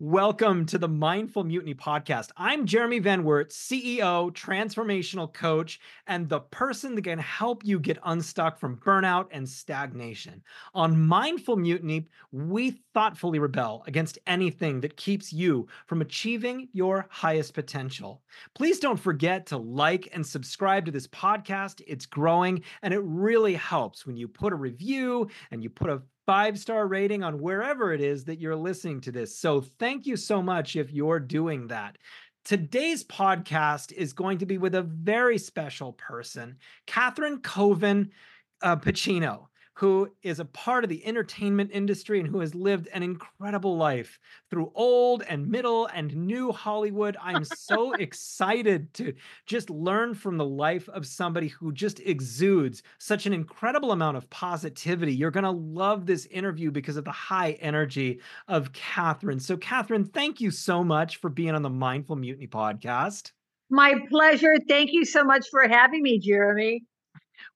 Welcome to the Mindful Mutiny podcast. I'm Jeremy Van Wert, CEO, transformational coach, and the person that can help you get unstuck from burnout and stagnation. On Mindful Mutiny, we thoughtfully rebel against anything that keeps you from achieving your highest potential. Please don't forget to like and subscribe to this podcast. It's growing, and it really helps when you put a review and you put a five star rating on wherever it is that you're listening to this. So thank you so much if you're doing that. Today's podcast is going to be with a very special person, Katherin Kovin uh, Pacino who is a part of the entertainment industry and who has lived an incredible life through old and middle and new Hollywood. I'm so excited to just learn from the life of somebody who just exudes such an incredible amount of positivity. You're going to love this interview because of the high energy of Katherin. So, Katherin, thank you so much for being on the Mindful Mutiny podcast. My pleasure. Thank you so much for having me, Jeremy.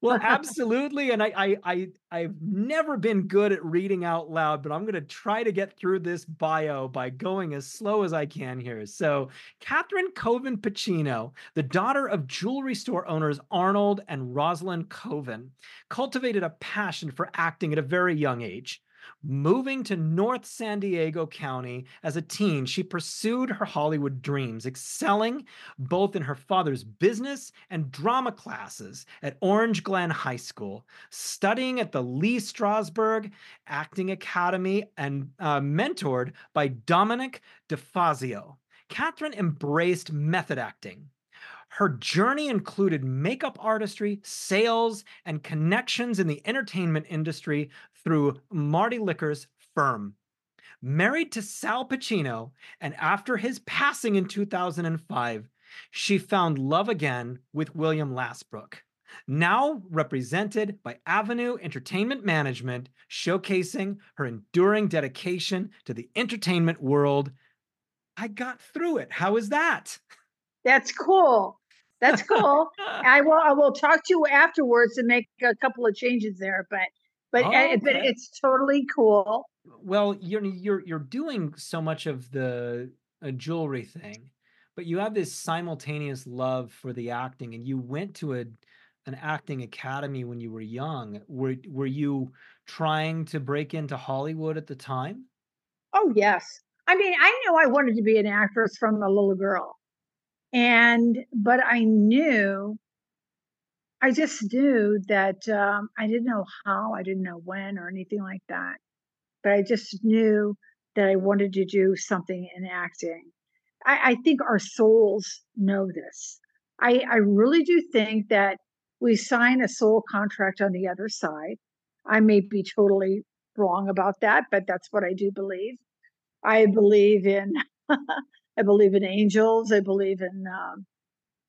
Well, absolutely. And I, I, I, I've never been good at reading out loud, but I'm going to try to get through this bio by going as slow as I can here. So, Katherin Kovin Pacino, the daughter of jewelry store owners Arnold and Rosalind Kovin, cultivated a passion for acting at a very young age. Moving to North San Diego County as a teen, she pursued her Hollywood dreams, excelling both in her father's business and drama classes at Orange Glen High School, studying at the Lee Strasberg Acting Academy, and uh, mentored by Dominic DeFazio. Katherin embraced method acting, her journey included makeup artistry, sales, and connections in the entertainment industry through Marty Liquor's firm. Married to Sal Pacino, and after his passing in 2005, she found love again with William Lashbrook. Now represented by Avenue Entertainment Management, showcasing her enduring dedication to the entertainment world. I got through it. How is that? That's cool. That's cool. I will I will talk to you afterwards and make a couple of changes there, but but, oh, okay. but it's totally cool. Well, you're you're you're doing so much of the uh, jewelry thing, but you have this simultaneous love for the acting, and you went to a an acting academy when you were young. Were were you trying to break into Hollywood at the time? Oh yes. I mean, I knew I wanted to be an actress from a little girl. And, but I knew, I just knew that um, I didn't know how, I didn't know when or anything like that. But I just knew that I wanted to do something in acting. I, I think our souls know this. I, I really do think that we sign a soul contract on the other side. I may be totally wrong about that, but that's what I do believe. I believe in I believe in angels. I believe in um,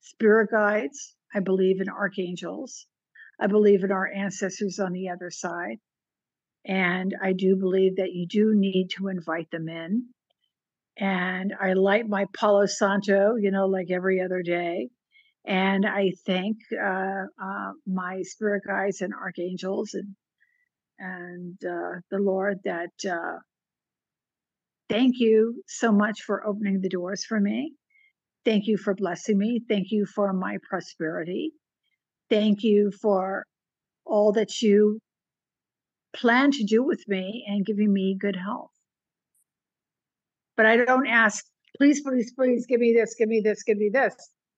spirit guides. I believe in archangels. I believe in our ancestors on the other side. And I do believe that you do need to invite them in. And I light my Palo Santo, you know, like every other day. And I thank uh, uh, my spirit guides and archangels and and uh, the Lord that uh, Thank you so much for opening the doors for me. Thank you for blessing me. Thank you for my prosperity. Thank you for all that you plan to do with me and giving me good health. But I don't ask, please, please, please give me this, give me this, give me this,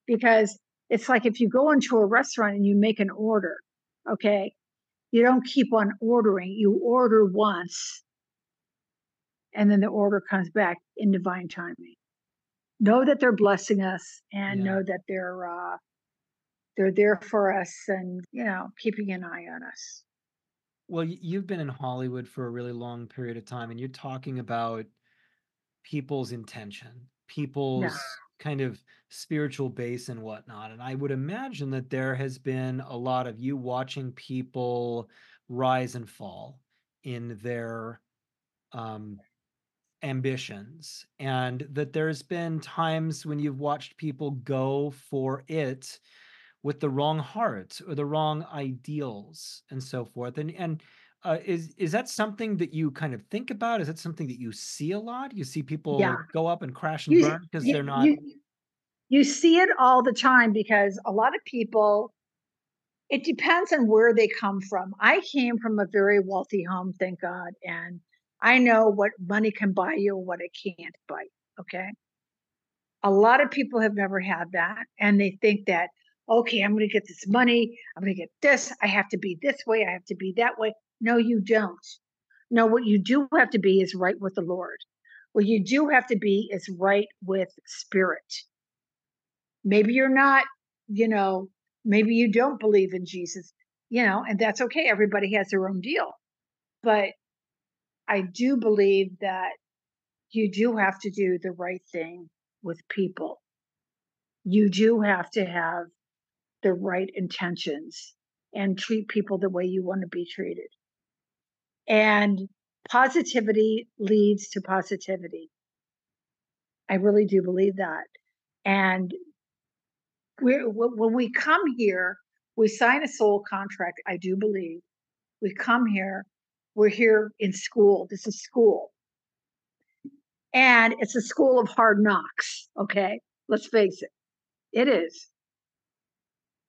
because it's like if you go into a restaurant and you make an order, okay, you don't keep on ordering. You order once and then the order comes back in divine timing. Know that they're blessing us and yeah. know that they're uh, they're there for us and you know keeping an eye on us. Well, you've been in Hollywood for a really long period of time, and you're talking about people's intention, people's yeah. kind of spiritual base and whatnot. And I would imagine that there has been a lot of you watching people rise and fall in their um, ambitions and that there's been times when you've watched people go for it with the wrong heart or the wrong ideals and so forth and and Uh, is is that something that you kind of think about? Is it something that you see a lot? You see Yeah. people go up and crash and You burn because they're not you you see it all the time because a lot of people it depends on where they come from. I came from a very wealthy home, thank God, and I know what money can buy you what it can't buy, okay? A lot of people have never had that, and they think that, "Okay, I'm gonna get this money, I'm gonna get this, I have to be this way, I have to be that way." No, you don't. No, what you do have to be is right with the Lord. What you do have to be is right with spirit. Maybe you're not, you know, maybe you don't believe in Jesus, you know, and that's okay. Everybody has their own deal. But I do believe that you do have to do the right thing with people. You do have to have the right intentions and treat people the way you want to be treated. And positivity leads to positivity. I really do believe that. And when we come here, we sign a soul contract, I do believe. We come here, we're here in school. This is school. And it's a school of hard knocks. Okay. Let's face it, it is.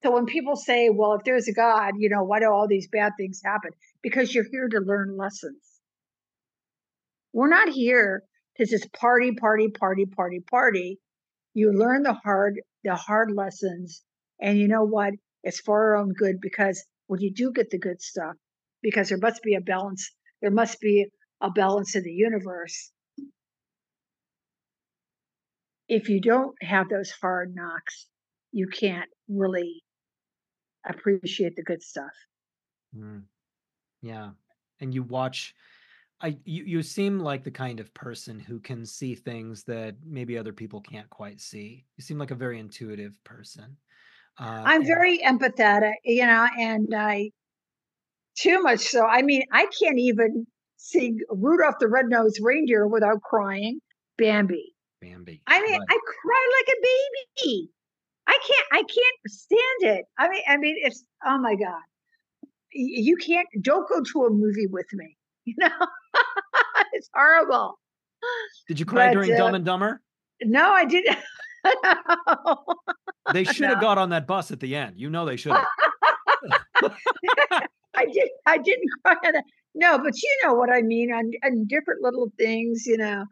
So when people say, well, if there's a God, you know, why do all these bad things happen? Because you're here to learn lessons. We're not here to just party, party, party, party, party. You learn the hard, the hard lessons. And you know what? It's for our own good because when you do get the good stuff, because there must be a balance, there must be a balance in the universe. If you don't have those hard knocks, you can't really appreciate the good stuff. Mm, yeah. And you watch I you you seem like the kind of person who can see things that maybe other people can't quite see. You seem like a very intuitive person. Uh, I'm very empathetic, you know, and I too much so. I mean, I can't even sing Rudolph the Red-Nosed Reindeer without crying. Bambi. Bambi. I mean, Right. I cry like a baby. I can't I can't stand it. I mean I mean it's oh my god. You can't don't go to a movie with me. You know? it's horrible. Did you cry But during uh, Dumb and Dumber? no, I didn't. They should have no. got on that bus at the end. You know they should have. I did. I didn't cry. No, but you know what I mean on, on different little things, you know.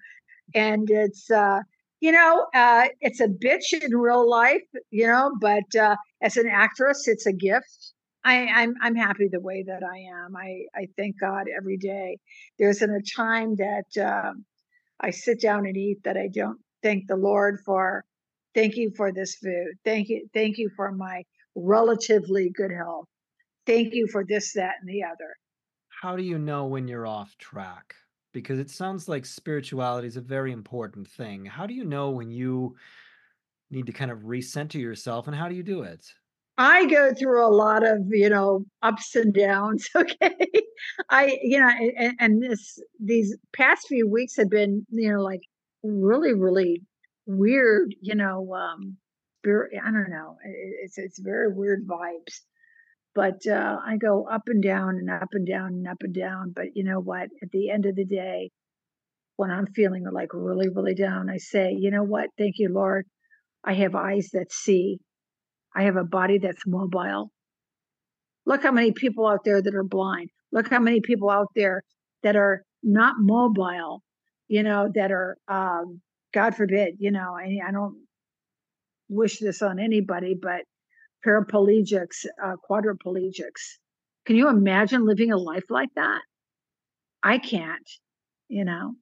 And it's, uh, you know, uh, it's a bitch in real life, you know. But uh, as an actress, it's a gift. I, I'm I'm happy the way that I am. I I thank God every day. There isn't a time that um, I sit down and eat that I don't thank the Lord for. Thank you for this food. Thank you. Thank you for my relatively good health thank you for this, that, and the other. How do you know when you're off track? Because it sounds like spirituality is a very important thing. How do you know when you need to kind of recenter yourself and how do you do it? I go through a lot of, you know, ups and downs. Okay. I, you know, and, and this, these past few weeks have been, you know, like really, really weird, you know, um, I don't know. It's, it's very weird vibes. But uh, I go up and down and up and down and up and down. But you know what? At the end of the day, when I'm feeling like really, really down, I say, you know what? Thank you, Lord. I have eyes that see. I have a body that's mobile. Look how many people out there that are blind. Look how many people out there that are not mobile, you know, that are, um, God forbid, you know, I, I don't wish this on anybody, but paraplegics, uh, quadriplegics. Can you imagine living a life like that? I can't, you know.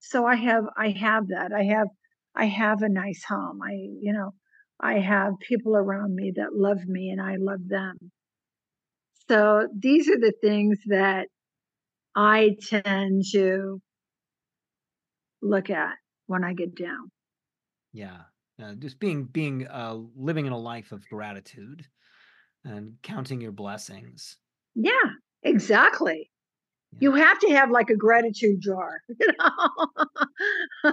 So I have, I have that. I have, I have a nice home. I, you know, I have people around me that love me and I love them. So these are the things that I tend to look at when I get down. Yeah. Uh, just being being uh living in a life of gratitude and counting your blessings. Yeah, exactly. Yeah. You have to have like a gratitude jar, you know.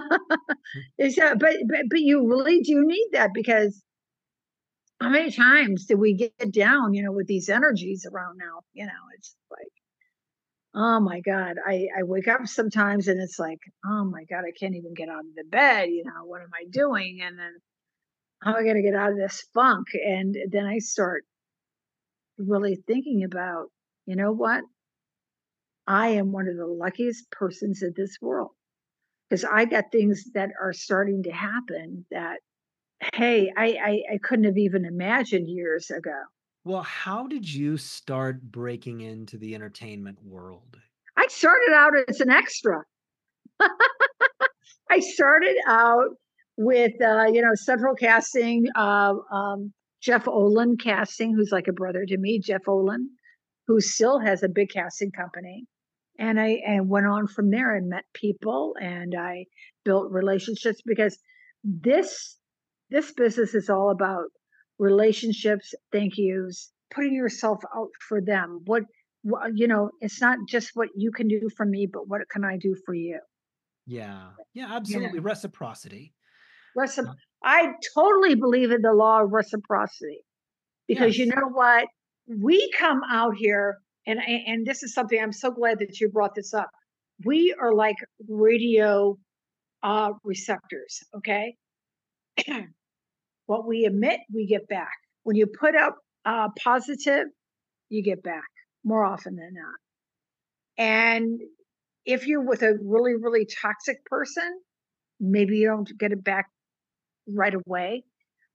Is that, but, but but you really do need that because how many times do we get down, you know, with these energies around now? You know, it's like Oh my god, I I wake up sometimes and it's like, "Oh my god, I can't even get out of the bed, you know, what am I doing?" And then, "How am I gonna get out of this funk?" And then I start really thinking about, you know what? I am one of the luckiest persons in this world because I got things that are starting to happen that, hey, I I I couldn't have even imagined years ago. Well, how did you start breaking into the entertainment world? I started out as an extra. I started out with, uh, you know, Central Casting, uh, um, Jeff Olan Casting, who's like a brother to me, Jeff Olan, who still has a big casting company. And I and went on from there and met people and I built relationships because this this business is all about relationships, thank yous, putting yourself out for them. What, what you know, it's not just what you can do for me, but what can I do for you? Yeah. Yeah, You absolutely. know, Reciprocity. recip- Uh, I totally believe in the law of reciprocity because you know what? We come out here, and and this is something I'm so glad that you brought this up. We are like radio uh, receptors. Okay, what we emit, we get back. When you put up uh, positive, you get back more often than not. And if you're with a really, really toxic person, maybe you don't get it back right away.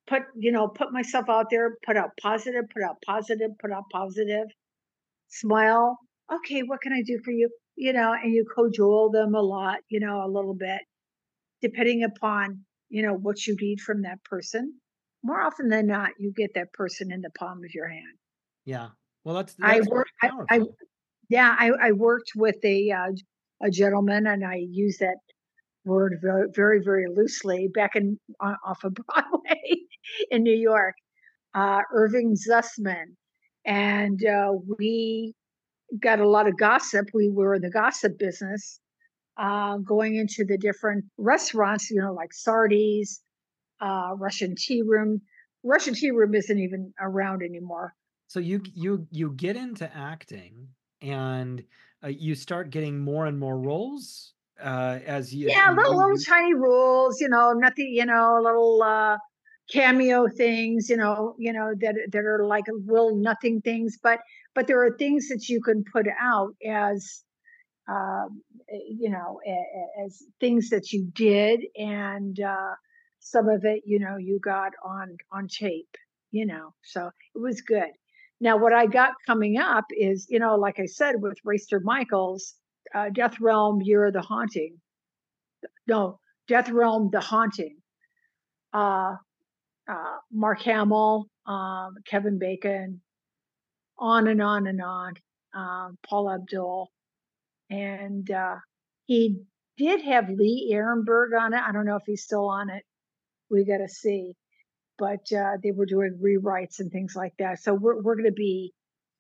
Put, you know, put myself out there, put out positive, put out positive, put out positive, smile. Okay, what can I do for you? You know, and you cajole them a lot, you know, a little bit, depending upon, you know, what you need from that person. More often than not, you get that person in the palm of your hand. Yeah. Well, that's I that's work, very I, I yeah, I, I worked with a uh, a gentleman, and I use that word very, very, very loosely back in o- off of Broadway in New York, uh, Irving Zussman, and uh, we got a lot of gossip. We were in the gossip business, uh, going into the different restaurants, you know, like Sardi's, uh, Russian Tea Room. Russian Tea Room isn't even around anymore. So you you you get into acting and uh, you start getting more and more roles uh, as you, Yeah, little little tiny rules, you know, nothing, you know, little uh cameo things, you know, you know, that that are like real nothing things, but but there are things that you can put out as um, eh, you know, as things that you did, and uh, some of it, you know, you got on on tape, you know, so it was good. Now, what I got coming up is, you know, like I said, with Racer Michaels, uh, Death Realm, Year of the Haunting no, Death Realm, The Haunting. Uh, uh, Mark Hamill, um, Kevin Bacon, on and on and on. Um, Paul Abdul, and uh, he did have Lee Ehrenberg on it. I don't know if he's still on it. We got to see. But uh, they were doing rewrites and things like that. So we're we're going to be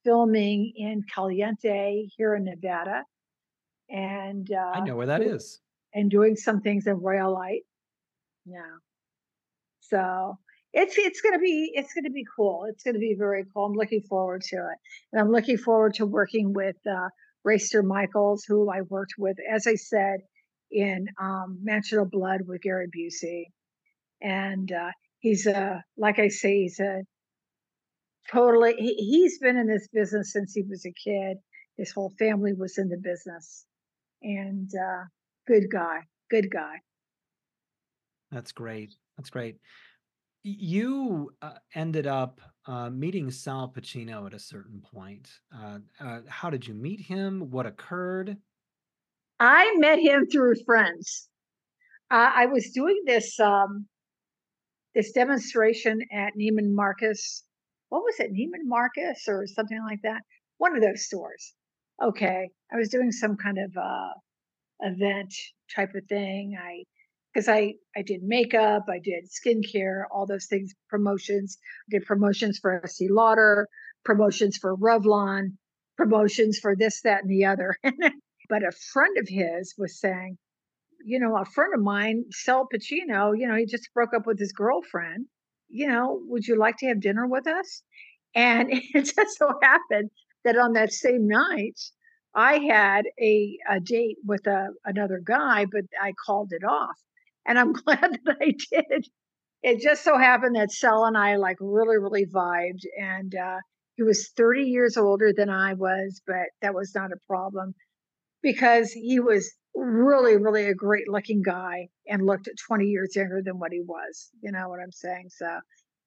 filming in Caliente here in Nevada, and I uh, know where that is, and doing some things in Rhyolite. Yeah. So it's it's gonna be it's gonna be cool. It's gonna be very cool. I'm looking forward to it, and I'm looking forward to working with uh, Racer Michaels, who I worked with, as I said, in um, Mansion of Blood with Gary Busey, and uh, he's a like I say, he's a totally. He, he's been in this business since he was a kid. His whole family was in the business, and uh, good guy, good guy. That's great. That's great. You uh, ended up uh, meeting Sal Pacino at a certain point. Uh, uh, how did you meet him? What occurred? I met him through friends. Uh, I was doing this um, this demonstration at Neiman Marcus. What was it, Neiman Marcus or something like that? One of those stores. Okay, I was doing some kind of uh, event type of thing. I because I I did makeup, I did skincare, all those things, promotions. I did promotions for Estee Lauder, promotions for Revlon, promotions for this, that, and the other. but a friend of his was saying, you know, a friend of mine, Sal Pacino, you know, he just broke up with his girlfriend. You know, would you like to have dinner with us? And it just so happened that on that same night, I had a a date with a another guy, but I called it off, and I'm glad that I did. It just so happened that Sal and I, like, really, really vibed, and, uh, he was 30 years older than I was, but that was not a problem because he was really, really a great-looking guy and looked 20 years younger than what he was, you know what I'm saying? So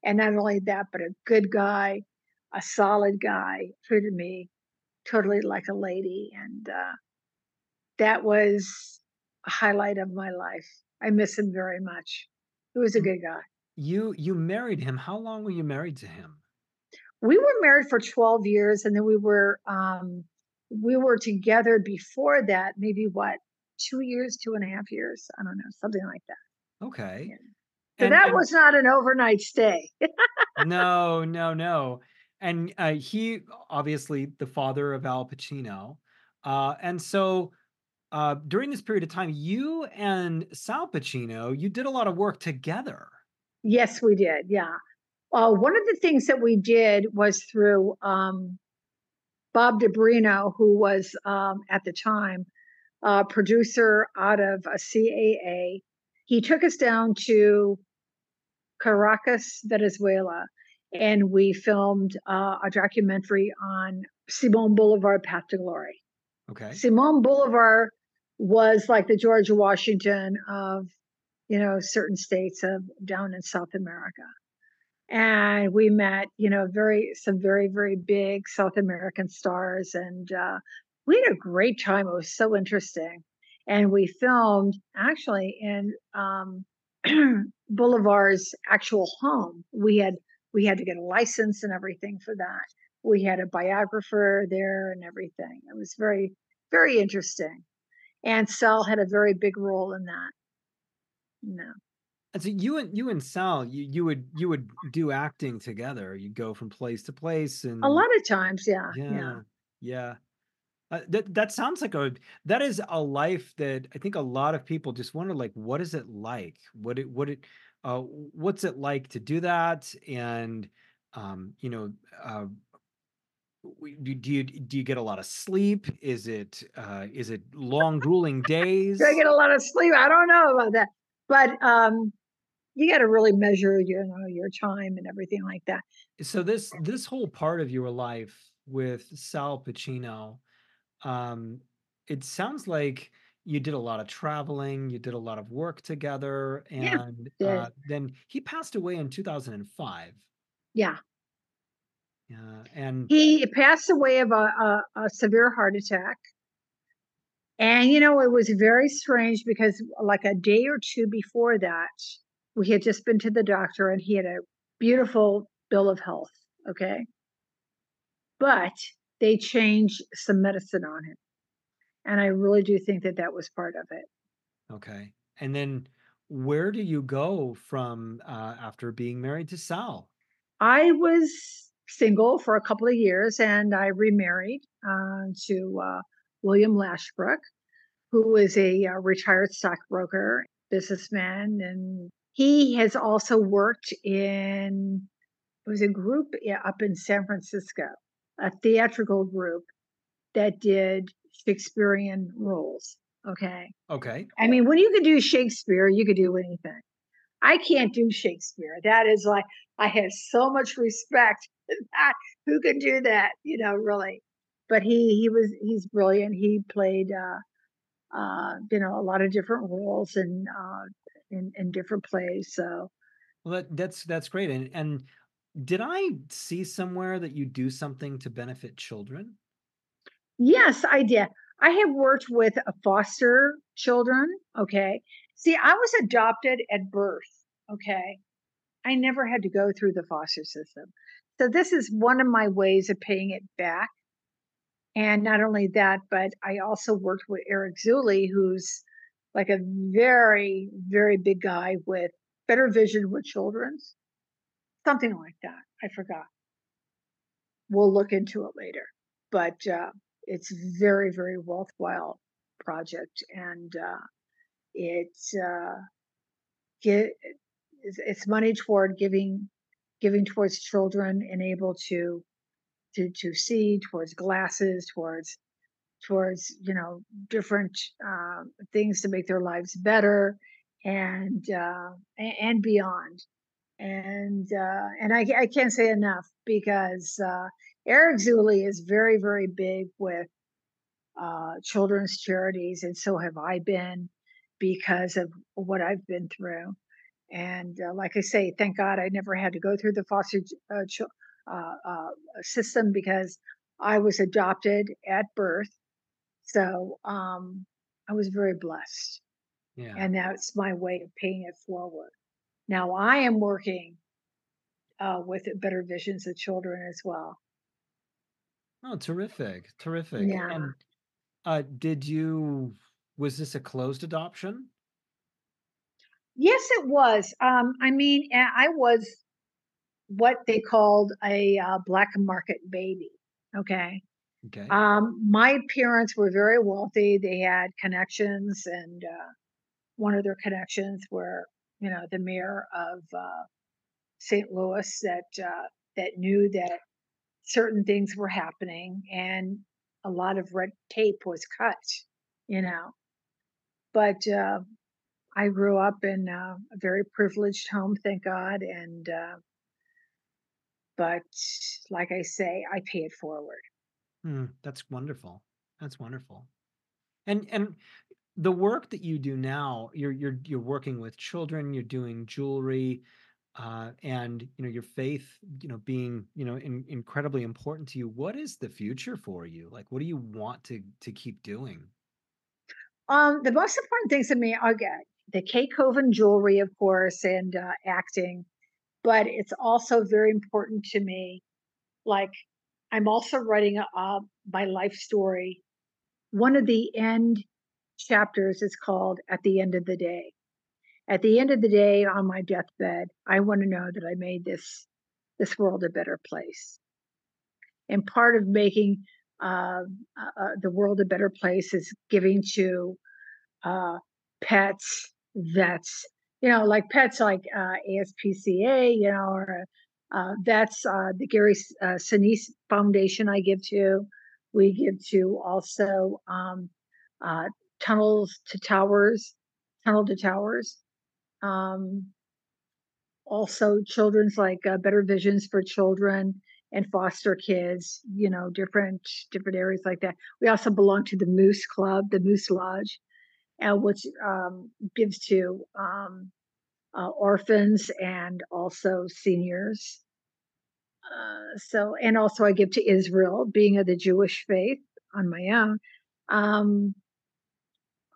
and not only that, but a good guy, a solid guy, treated me totally like a lady, and, uh, that was a highlight of my life. I miss him very much. He was a good guy. You you married him. How long were you married to him? We were married for 12 years, and then we were, um we were together before that, maybe what, 2 years, two and a half years? I don't know, something like that. Okay. Yeah. So And that and was not an overnight stay. No, no, no. And, uh, he obviously the father of Al Pacino, uh, and so, uh, during this period of time, you and Sal Pacino, you did a lot of work together. Yes, we did, yeah. Uh, one of the things that we did was through, um, Bob Debrino, who was, um, at the time, a producer out of, a CAA. He took us down to Caracas, Venezuela, and we filmed, uh, a documentary on Simon Bolivar Path to Glory. Okay. Simon Bolivar was like the George Washington of, you know, certain states of down in South America. And we met, you know, very some very, very big South American stars, and, uh, we had a great time, it was so interesting. And we filmed actually in, um, Bolivar's actual home. We had we had to get a license and everything for that. We had a biographer there and everything. It was very, very interesting. And Sal had a very big role in that. No. And so you and you and Sal, you you would you would do acting together. You'd go from place to place and A lot of times, yeah, yeah. Yeah, yeah. Uh, that that sounds like a that is a life that I think a lot of people just wonder, like, what is it like? What it what it uh, what's it like to do that? And, um, you know, uh, do you do you get a lot of sleep? Is it, uh, is it long, grueling days? Do I get a lot of sleep? I don't know about that. But, um, you gotta really measure, you know, your time and everything like that. So this this whole part of your life with Sal Pacino, um, it sounds like you did a lot of traveling, you did a lot of work together, and, did. uh, then he passed away in 2005. Yeah. Yeah, and He passed away of a a a severe heart attack. And, you know, it was very strange because, like, a day or 2 before that, we had just been to the doctor, and he had a beautiful bill of health, okay? But they changed some medicine on him, and I really do think that that was part of it. Okay. And then where do you go from, uh, after being married to Sal? I was single for a couple of years, and I remarried, uh, to, uh, William Lashbrook, who is a, uh, retired stockbroker, businessman, and he has also worked in it was a group, yeah, up in San Francisco, a theatrical group that did Shakespearean roles, okay? Okay. I mean, when you could do Shakespeare, you could do anything. I can't do Shakespeare. That is like I have so much respect that who can do that, you know, really. But he he was he's brilliant. He played, uh uh, you know, a lot of different roles in, uh, in in different plays, so Well, that that's that's great, and and did I see somewhere that you do something to benefit children? Yes, I did. I have worked with, uh, foster children, okay? See, I was adopted at birth, okay? I never had to go through the foster system. So this is one of my ways of paying it back. And not only that, but I also worked with Eric Zuley, who's like a very, very big guy with better vision with children's. Something like that, I forgot. We'll look into it later. But, uh, it's very, very worthwhile project, and, uh, it's, uh, get it's money toward giving giving towards children and able to to to see, towards glasses, towards towards you know different uh, things to make their lives better and uh, and beyond and uh, and I, I can't say enough because uh, Eric Zuley is very very big with uh, children's charities, and so have I been because of what I've been through. And uh, like I say, thank God I never had to go through the foster uh, uh, uh, system because I was adopted at birth. So um, I was very blessed. Yeah. And that's my way of paying it forward. Now I am working uh, with Better Visions of Children as well. Oh, terrific. Terrific. Yeah. And uh, did you, was this a closed adoption? Yes, it was. Um, I mean, I was what they called a uh, black market baby. Okay. Okay. Um, my parents were very wealthy. They had connections, and uh, one of their connections were, you know, the mayor of uh, St. Louis that uh, that knew that certain things were happening, and a lot of red tape was cut, you know. But uh, I grew up in uh, a very privileged home, thank God, and uh, but like I say, I pay it forward. Hmm, that's wonderful. That's wonderful. And and the work that you do now, you're you're you're working with children, you're doing jewelry, uh, and you know your faith, you know, being you know in, incredibly important to you. What is the future for you? Like, what do you want to to keep doing? Um, the most important things to me are get the Kate Kovin jewelry, of course, and uh, acting, but it's also very important to me. Like, I'm also writing uh, my life story. One of the end chapters is called At the End of the Day. At the end of the day, on my deathbed, I want to know that I made this this world a better place. And part of making uh, uh, uh the world a better place is giving to uh, pets, vets, you know, like pets like uh, ASPCA, you know, or uh, vets, uh, the Gary uh, Sinise Foundation I give to. We give to also um, uh, Tunnels to Towers, Tunnel to Towers. Um, also, children's like uh, Better Visions for Children and foster kids, you know, different different areas like that. We also belong to the Moose Club, the Moose Lodge, uh, which um, gives to um, uh, orphans and also seniors. Uh, so, and also I give to Israel, being of the Jewish faith on my own. Um,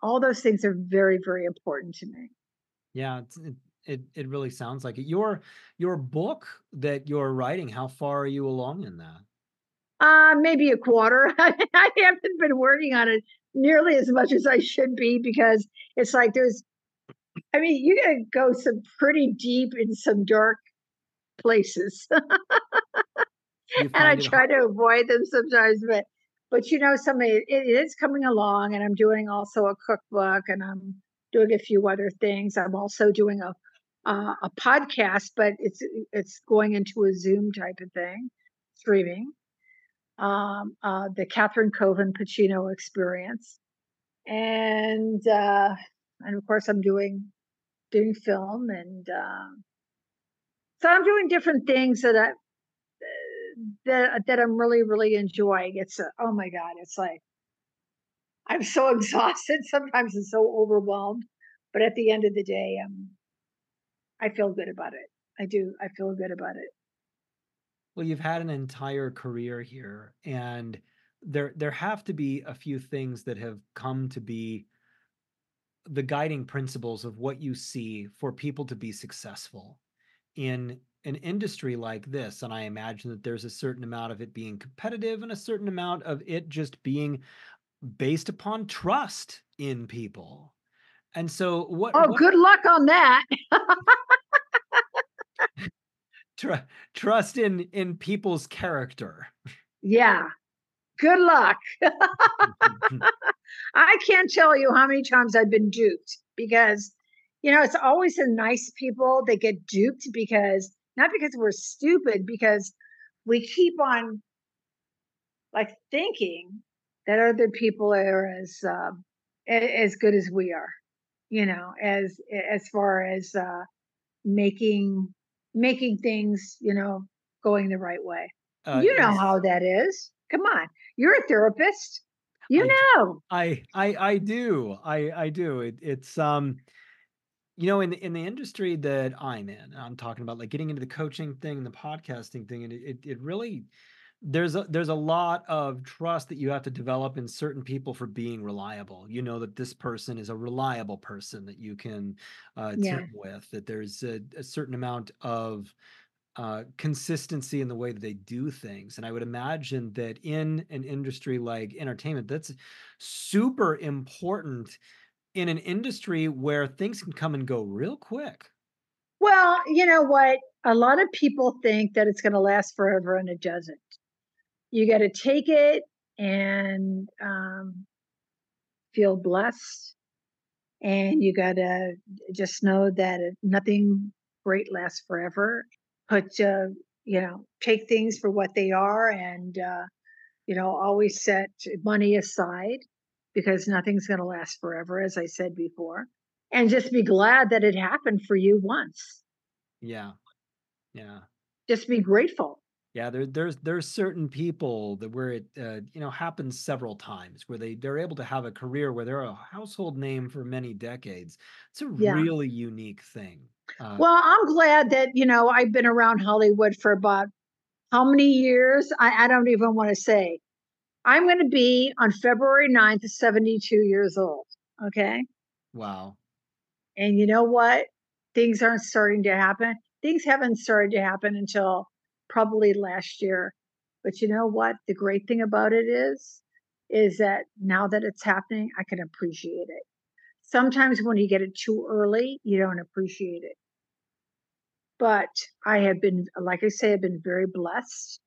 all those things are very, very important to me. Yeah, it, it it really sounds like it. Your your book that you're writing, how far are you along in that? Uh, maybe a quarter. I haven't been working on it nearly as much as I should be because it's like there's, I mean, you gotta go some pretty deep in some dark places. and I try hard? to avoid them sometimes, but but you know, somebody it, it is coming along, and I'm doing also a cookbook, and I'm doing a few other things. I'm also doing a uh, a podcast, but it's it's going into a Zoom type of thing, streaming um, uh, the Katherin Kovin Pacino experience, and uh, and of course I'm doing doing film, and uh, so I'm doing different things that I that that I'm really really enjoying. It's a, oh my god, it's like I'm so exhausted sometimes and so overwhelmed, but at the end of the day, um, I feel good about it. I do. I feel good about it. Well, you've had an entire career here, and there there have to be a few things that have come to be the guiding principles of what you see for people to be successful in an industry like this. And I imagine that there's a certain amount of it being competitive and a certain amount of it just being based upon trust in people. And so what Oh, what good luck on that. tr- trust in in people's character. Yeah. Good luck. I can't tell you how many times I've been duped because you know, it's always the nice people that get duped because not because we're stupid because we keep on like thinking that other people are as uh, as good as we are you know as as far as uh making making things you know going the right way. Uh, you know how that is. Come on. You're a therapist. You I, know. I i i do. I i do. It, it's um you know in the, in the industry that i'm in i'm talking about like getting into the coaching thing and the podcasting thing and it, it really there's a there's a lot of trust that you have to develop in certain people for being reliable. You know that this person is a reliable person that you can uh yeah. with that there's a, a, certain amount of uh consistency in the way that they do things. And i would imagine that in an industry like entertainment that's super important in an industry where things can come and go real quick. Well you know what? A lot of people think that it's going to last forever and it doesn't you got to take it and um, feel blessed and you got to just know that nothing great lasts forever. Put uh, you know take things for what they are and uh, you know always set money aside because nothing's going to last forever as i said before and just be glad that it happened for you once. Yeah. Yeah. Just be grateful yeah, there, there's there's certain people that where it uh, you know happens several times where they they're able to have a career where they're a household name for many decades. It's a yeah. really unique thing. Uh, well, I'm glad that you know I've been around Hollywood for about how many years? I, I don't even want to say. I'm going to be on February 9th, 72 years old. Okay. Wow. And you know what? Things aren't starting to happen. Things haven't started to happen until probably last year. But you know what? The great thing about it is, is that now that it's happening, I can appreciate it. Sometimes when you get it too early, you don't appreciate it. But I have been, like I say, I've been very blessed.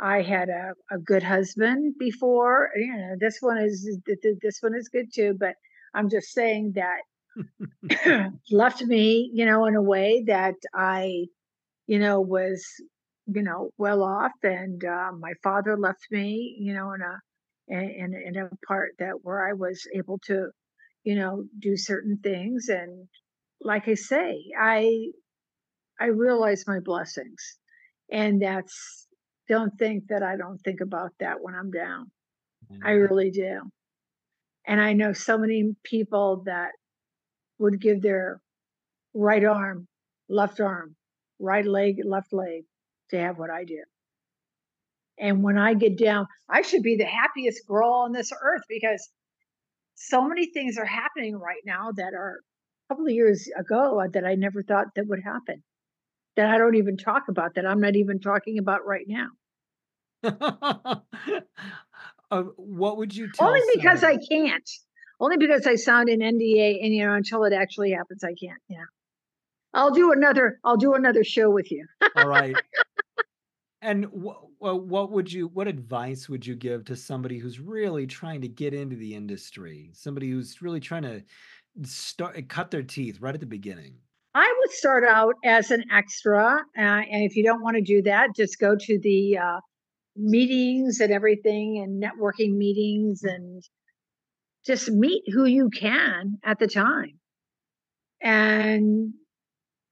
I had a, a good husband before. You know, this one is this one is good too. But I'm just saying that left me, you know, in a way that I, you know, was you know, well off, and uh, my father left me, you know, in a in in a part that where I was able to, you know, do certain things, and like I say, I I realize my blessings, and that's don't think that I don't think about that when I'm down. Mm-hmm. I really do, and I know so many people that would give their right arm, left arm, right leg, left leg to have what I do. And when I get down, I should be the happiest girl on this earth because so many things are happening right now that are a couple of years ago that I never thought that would happen. That I don't even talk about, that I'm not even talking about right now. uh, what would you tell? Only because I can't. Only because I sound an NDA, and you know, until it actually happens, I can't. Yeah, I'll do another. I'll do another show with you. All right. And what what would you what advice would you give to somebody who's really trying to get into the industry? Somebody who's really trying to start cut their teeth right at the beginning. I would start out as an extra, uh, and if you don't want to do that, just go to the uh, meetings and everything, and networking meetings, and just meet who you can at the time. And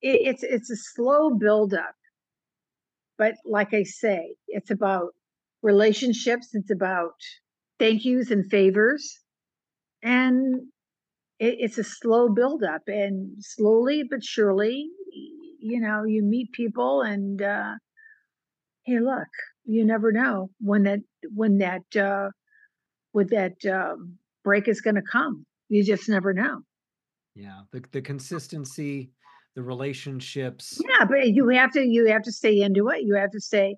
it, it's it's a slow buildup but like I say, it's about relationships, it's about thank yous and favors. And it, it's a slow buildup. And slowly but surely, you know, you meet people and, uh, hey, look, you never know when that, when that, uh, with that um, break is going to come. You just never know. Yeah. The, the consistency the relationships. Yeah, but you have to you have to stay into it. You have to stay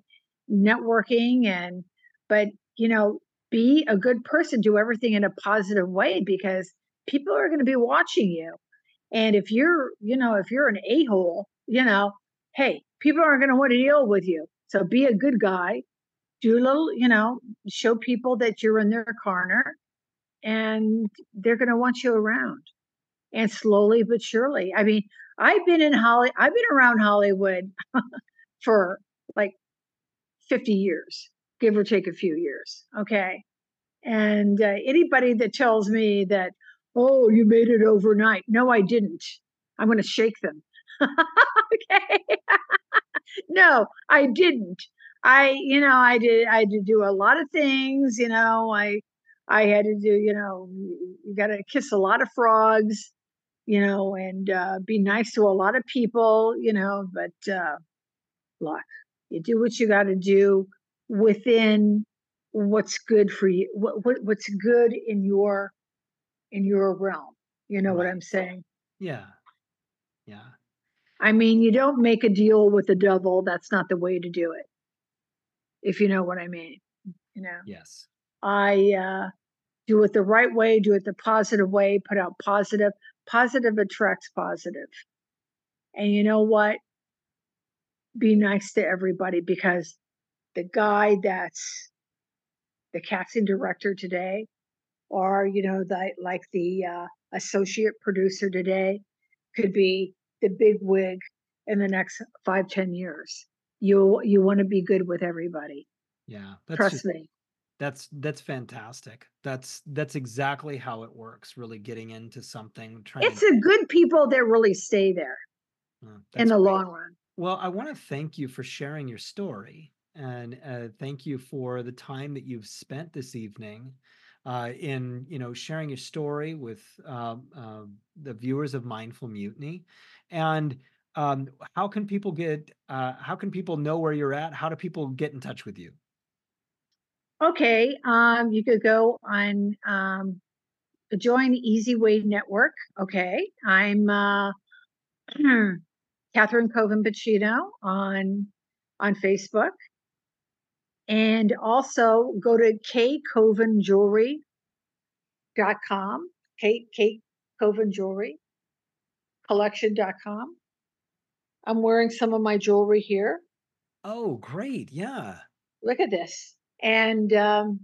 networking and but you know, be a good person, do everything in a positive way because people are going to be watching you. And if you're, you know, if you're an a-hole, you know, hey, people aren't going to want to deal with you. So be a good guy. Do a little, you know, show people that you're in their corner and they're going to want you around. And slowly but surely. I mean, I've been in Holly. I've been around Hollywood for like 50 years, give or take a few years. Okay. And uh, anybody that tells me that, oh, you made it overnight, no, I didn't. I'm going to shake them. okay. no, I didn't. I, you know, I did, I had to do a lot of things, you know, I, I had to do, you know, you got to kiss a lot of frogs, you know, and uh, be nice to a lot of people, you know, but uh, look, you do what you got to do within what's good for you, what, what what's good in your in your realm. You know right. what I'm saying? Yeah. Yeah. I mean, you don't make a deal with the devil. That's not the way to do it. If you know what I mean. You know. Yes. I uh, do it the right way, do it the positive way, put out positive. Positive attracts positive. And you know what? Be nice to everybody because the guy that's the casting director today, or you know, the like the uh, associate producer today, could be the big wig in the next five, ten years. You you want to be good with everybody. Yeah, trust just, me. That's that's fantastic. That's that's exactly how it works. Really getting into something. Trying it's the good people that really stay there oh, in the great. long run. Well, I want to thank you for sharing your story, and uh, thank you for the time that you've spent this evening uh, in you know sharing your story with uh, the viewers of Mindful Mutiny, and um, how can people get uh, how can people know where you're at? How do people get in touch with you? Okay, um, you could go on um, join Easy Way Network. Okay, I'm uh, Katherin Kovin Pacino on on Facebook, and also go to kcovenjewelry.com. Kate Kate Kovin Jewelry Collection.com. I'm wearing some of my jewelry here. Oh, great! Yeah. Look at this and um,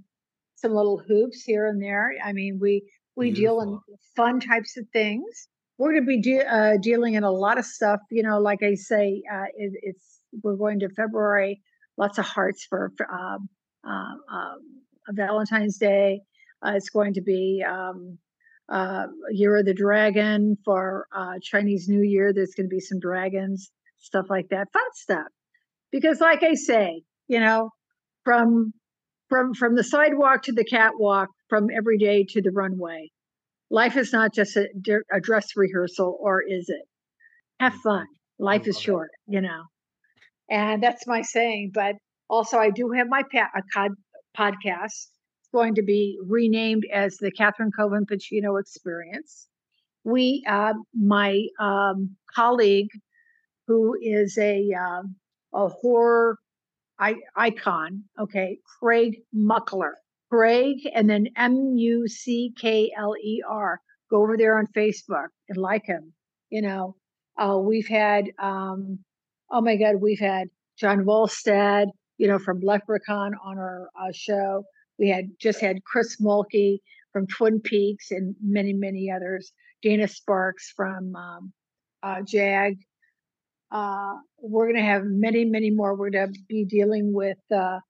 some little hoops here and there. I mean, we we Beautiful. deal in fun types of things. We're going to be de- uh, dealing in a lot of stuff. You know, like I say, uh, it, it's we're going to February. Lots of hearts for, for um, um, um Valentine's Day. Uh, it's going to be um, uh, Year of the Dragon for uh, Chinese New Year. There's going to be some dragons, stuff like that, fun stuff. Because, like I say, you know, from from from the sidewalk to the catwalk, from every day to the runway. Life is not just a, a dress rehearsal, or is it? Have mm-hmm. fun. Life is short, you know. And that's my saying. But also, I do have my pa- podcast. It's going to be renamed as the Katherin Kovin Pacino Experience. We, uh, my um, colleague, who is a uh, a horror I, icon, okay, Craig Muckler. Craig and then M U C K L E R. Go over there on Facebook and like him. You know, uh, we've had, um, oh my God, we've had John Voldstad, you know, from Leprechaun on our uh, show. We had just had Chris Mulkey from Twin Peaks and many, many others. Dana Sparks from um, uh, JAG uh, we're going to have many, many more. We're going to be dealing with uh,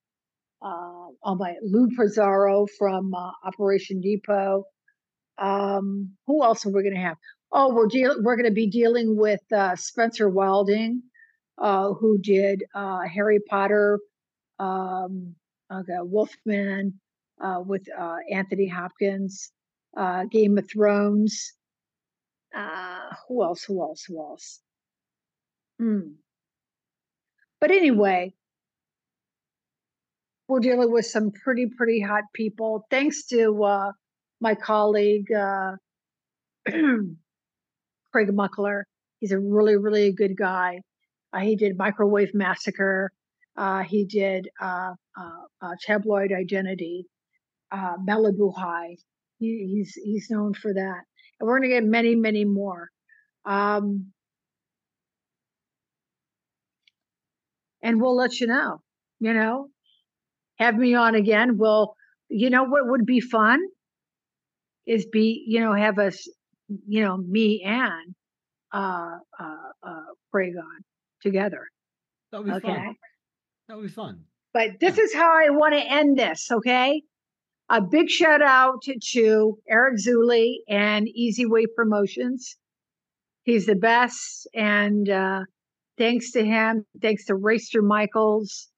uh, oh my Lou Pizarro from uh, Operation Depot. Um, who else are we going to have? Oh, we're deal- we're going to be dealing with uh, Spencer Wilding, uh, who did uh, Harry Potter, um, okay, Wolfman uh, with uh, Anthony Hopkins, uh, Game of Thrones. Uh, who else? Who else? Who else? Mm. But anyway, we're dealing with some pretty, pretty hot people. Thanks to uh, my colleague, uh, Craig Muckler. He's a really, really good guy. Uh, he did Microwave Massacre. Uh, he did uh, uh, Tabloid Identity, Malibu High. He, he's he's known for that, and we're going to get many, many more. Um, and we'll let you know. You know, have me on again. We'll, you know, what would be fun is be, you know, have us, you know, me and uh, uh, uh, Craig on together. That would be okay? fun. That would be fun. But this yeah. is how I want to end this. Okay. a big shout out to, to Eric Zuley and Easy Way Promotions. He's the best. And uh, thanks to him, thanks to Racer Michaels,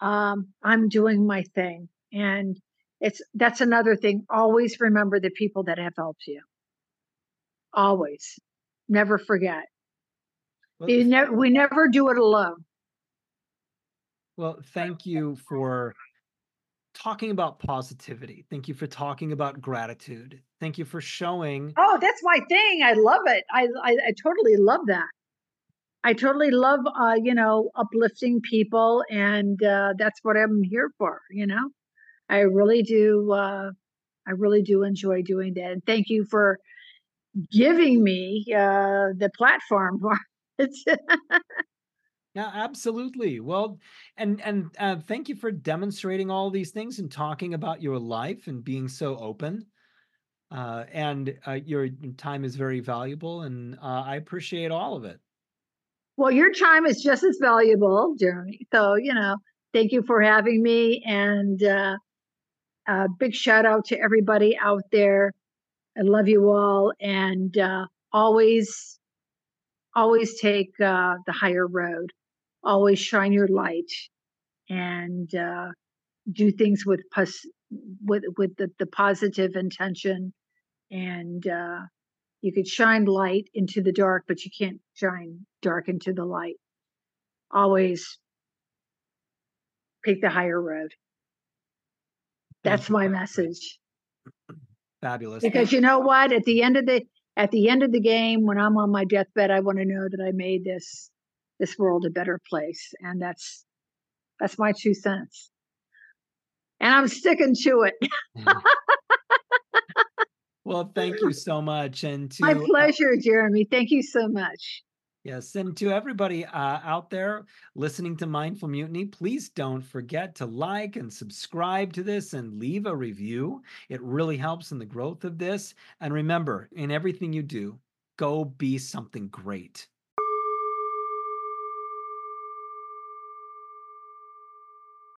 um, I'm doing my thing. And it's that's another thing. Always remember the people that have helped you. Always. Never forget. Well, You never, we never do it alone. well, thank you for talking about positivity. Thank you for talking about gratitude. Thank you for showing Oh, that's my thing. I love it. I I, I totally love that. I totally love uh, you know, uplifting people and uh that's what I'm here for, you know. I really do uh I really do enjoy doing that. And thank you for giving me uh the platform for it. Yeah, absolutely. Well, and and uh, thank you for demonstrating all these things and talking about your life and being so open. Uh, and uh, your time is very valuable, and uh, I appreciate all of it. Well, your time is just as valuable, Jeremy. So, you know, thank you for having me and uh big shout out to everybody out there. I love you all and uh always always take uh the higher road. Always shine your light and uh do things with pos- with with the, the positive intention and uh you could shine light into the dark but you can't shine dark into the light. Always take the higher road. That's my message. Fabulous. because you know what? At the end of the at the end of the game when i'm on my deathbed i want to know that i made this this world a better place and that's that's my two cents. And i'm sticking to it well, thank you so much, and my to uh, pleasure jeremy thank you so much Yes, and to everybody uh, out there listening to Mindful Mutiny, please don't forget to like and subscribe to this and leave a review. It really helps in the growth of this. And remember, in everything you do, go be something great.